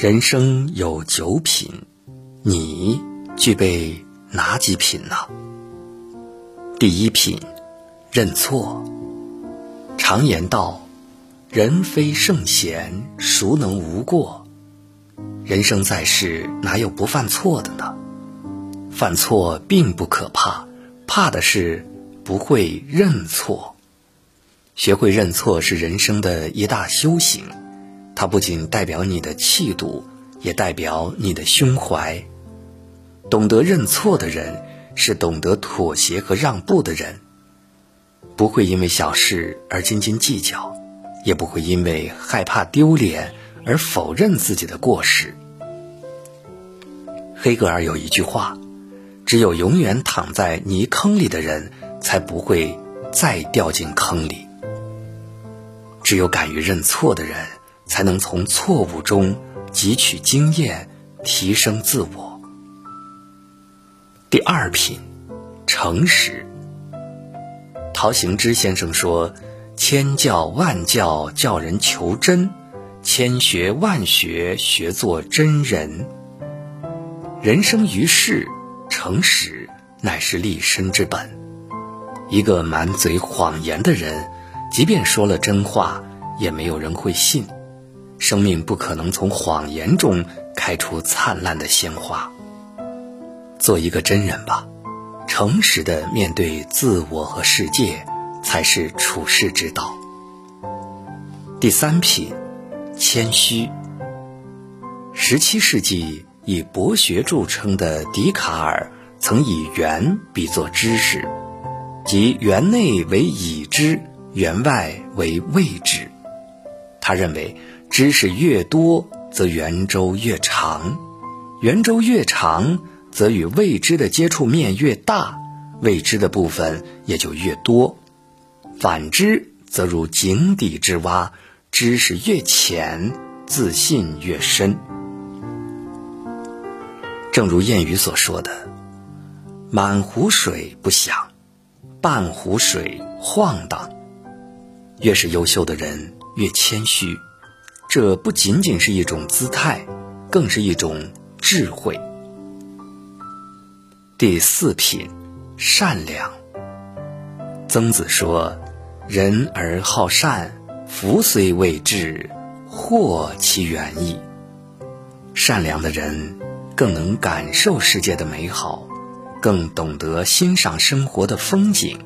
人生有九品，你具备哪几品呢？第一品，认错。常言道：“人非圣贤，孰能无过？”人生在世，哪有不犯错的呢？犯错并不可怕，怕的是不会认错。学会认错是人生的一大修行。它不仅代表你的气度，也代表你的胸怀。懂得认错的人，是懂得妥协和让步的人。不会因为小事而斤斤计较，也不会因为害怕丢脸而否认自己的过失。黑格尔有一句话：“只有永远躺在泥坑里的人，才不会再掉进坑里。”只有敢于认错的人。才能从错误中汲取经验，提升自我。第二品，诚实。陶行知先生说：“千教万教教人求真，千学万学学做真人。人生于世，诚实乃是立身之本。一个满嘴谎言的人，即便说了真话，也没有人会信。”生命不可能从谎言中开出灿烂的鲜花。做一个真人吧，诚实的面对自我和世界，才是处世之道。第三品，谦虚。十七世纪以博学著称的笛卡尔，曾以圆比作知识，即圆内为已知，圆外为未知。他认为。知识越多，则圆周越长；圆周越长，则与未知的接触面越大，未知的部分也就越多。反之，则如井底之蛙，知识越浅，自信越深。正如谚语所说的：“满壶水不响，半壶水晃荡。”越是优秀的人，越谦虚。这不仅仅是一种姿态，更是一种智慧。第四品，善良。曾子说：“人而好善，福虽未至，祸其远矣。”善良的人更能感受世界的美好，更懂得欣赏生活的风景。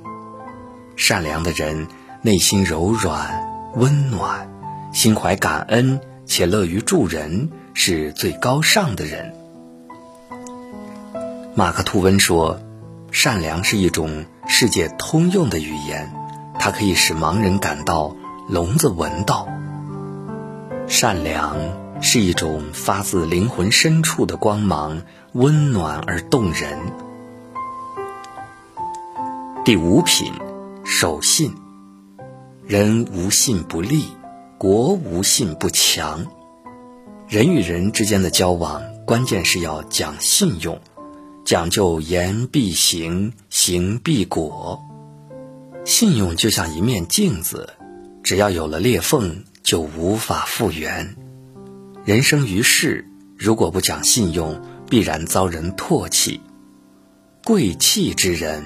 善良的人内心柔软温暖。心怀感恩且乐于助人，是最高尚的人。马克吐温说：“善良是一种世界通用的语言，它可以使盲人感到，聋子闻到。善良是一种发自灵魂深处的光芒，温暖而动人。”第五品，守信。人无信不立。国无信不强，人与人之间的交往，关键是要讲信用，讲究言必行，行必果。信用就像一面镜子，只要有了裂缝，就无法复原。人生于世，如果不讲信用，必然遭人唾弃。贵气之人，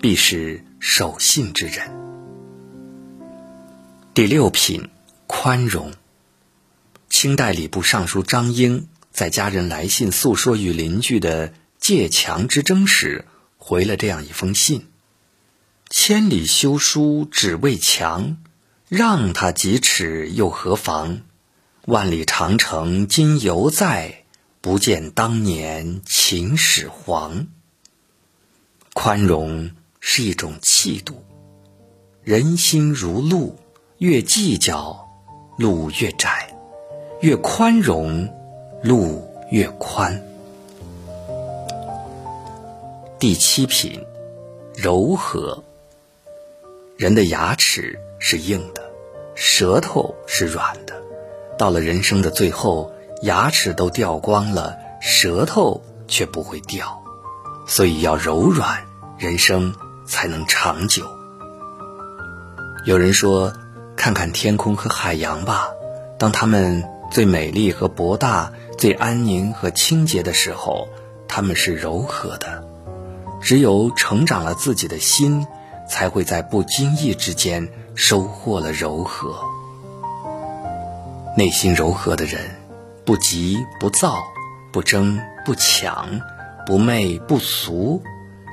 必是守信之人。第六品。宽容。清代礼部尚书张英在家人来信诉说与邻居的借墙之争时，回了这样一封信：“千里修书只为墙，让他几尺又何妨？万里长城今犹在，不见当年秦始皇。”宽容是一种气度。人心如路，越计较。路越窄，越宽容，路越宽。第七品，柔和。人的牙齿是硬的，舌头是软的。到了人生的最后，牙齿都掉光了，舌头却不会掉。所以要柔软，人生才能长久。有人说。看看天空和海洋吧，当它们最美丽和博大，最安宁和清洁的时候，它们是柔和的。只有成长了自己的心，才会在不经意之间收获了柔和。内心柔和的人，不急不躁，不争不抢，不媚不俗，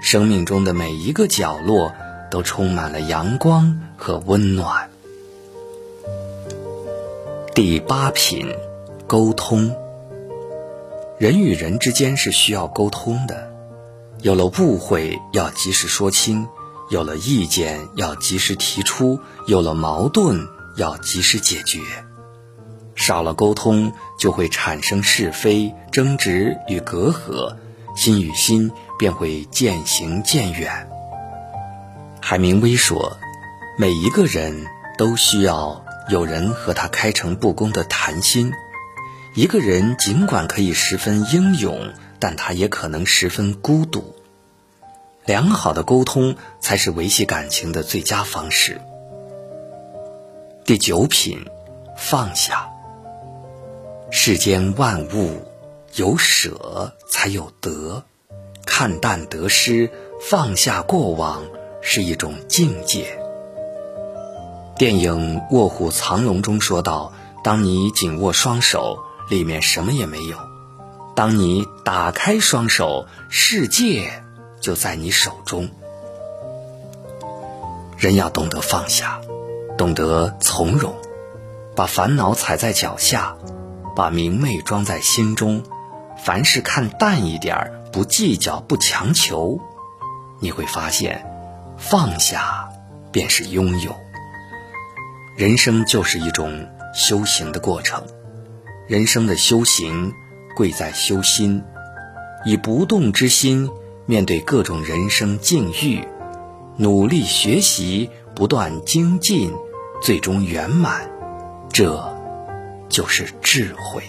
生命中的每一个角落都充满了阳光和温暖。第八品，沟通。人与人之间是需要沟通的，有了误会要及时说清，有了意见要及时提出，有了矛盾要及时解决。少了沟通，就会产生是非、争执与隔阂，心与心便会渐行渐远。海明威说：“每一个人都需要有人和他开诚布公的谈心。”一个人尽管可以十分英勇，但他也可能十分孤独。良好的沟通才是维系感情的最佳方式。第九品，放下。世间万物有舍才有得，看淡得失，放下过往是一种境界。电影《卧虎藏龙》中说道：“当你紧握双手。”里面什么也没有。当你打开双手，世界就在你手中。人要懂得放下，懂得从容，把烦恼踩在脚下，把明媚装在心中。凡事看淡一点儿，不计较，不强求，你会发现，放下便是拥有。人生就是一种修行的过程。人生的修行，贵在修心，以不动之心面对各种人生境遇，努力学习，不断精进，最终圆满，这就是智慧。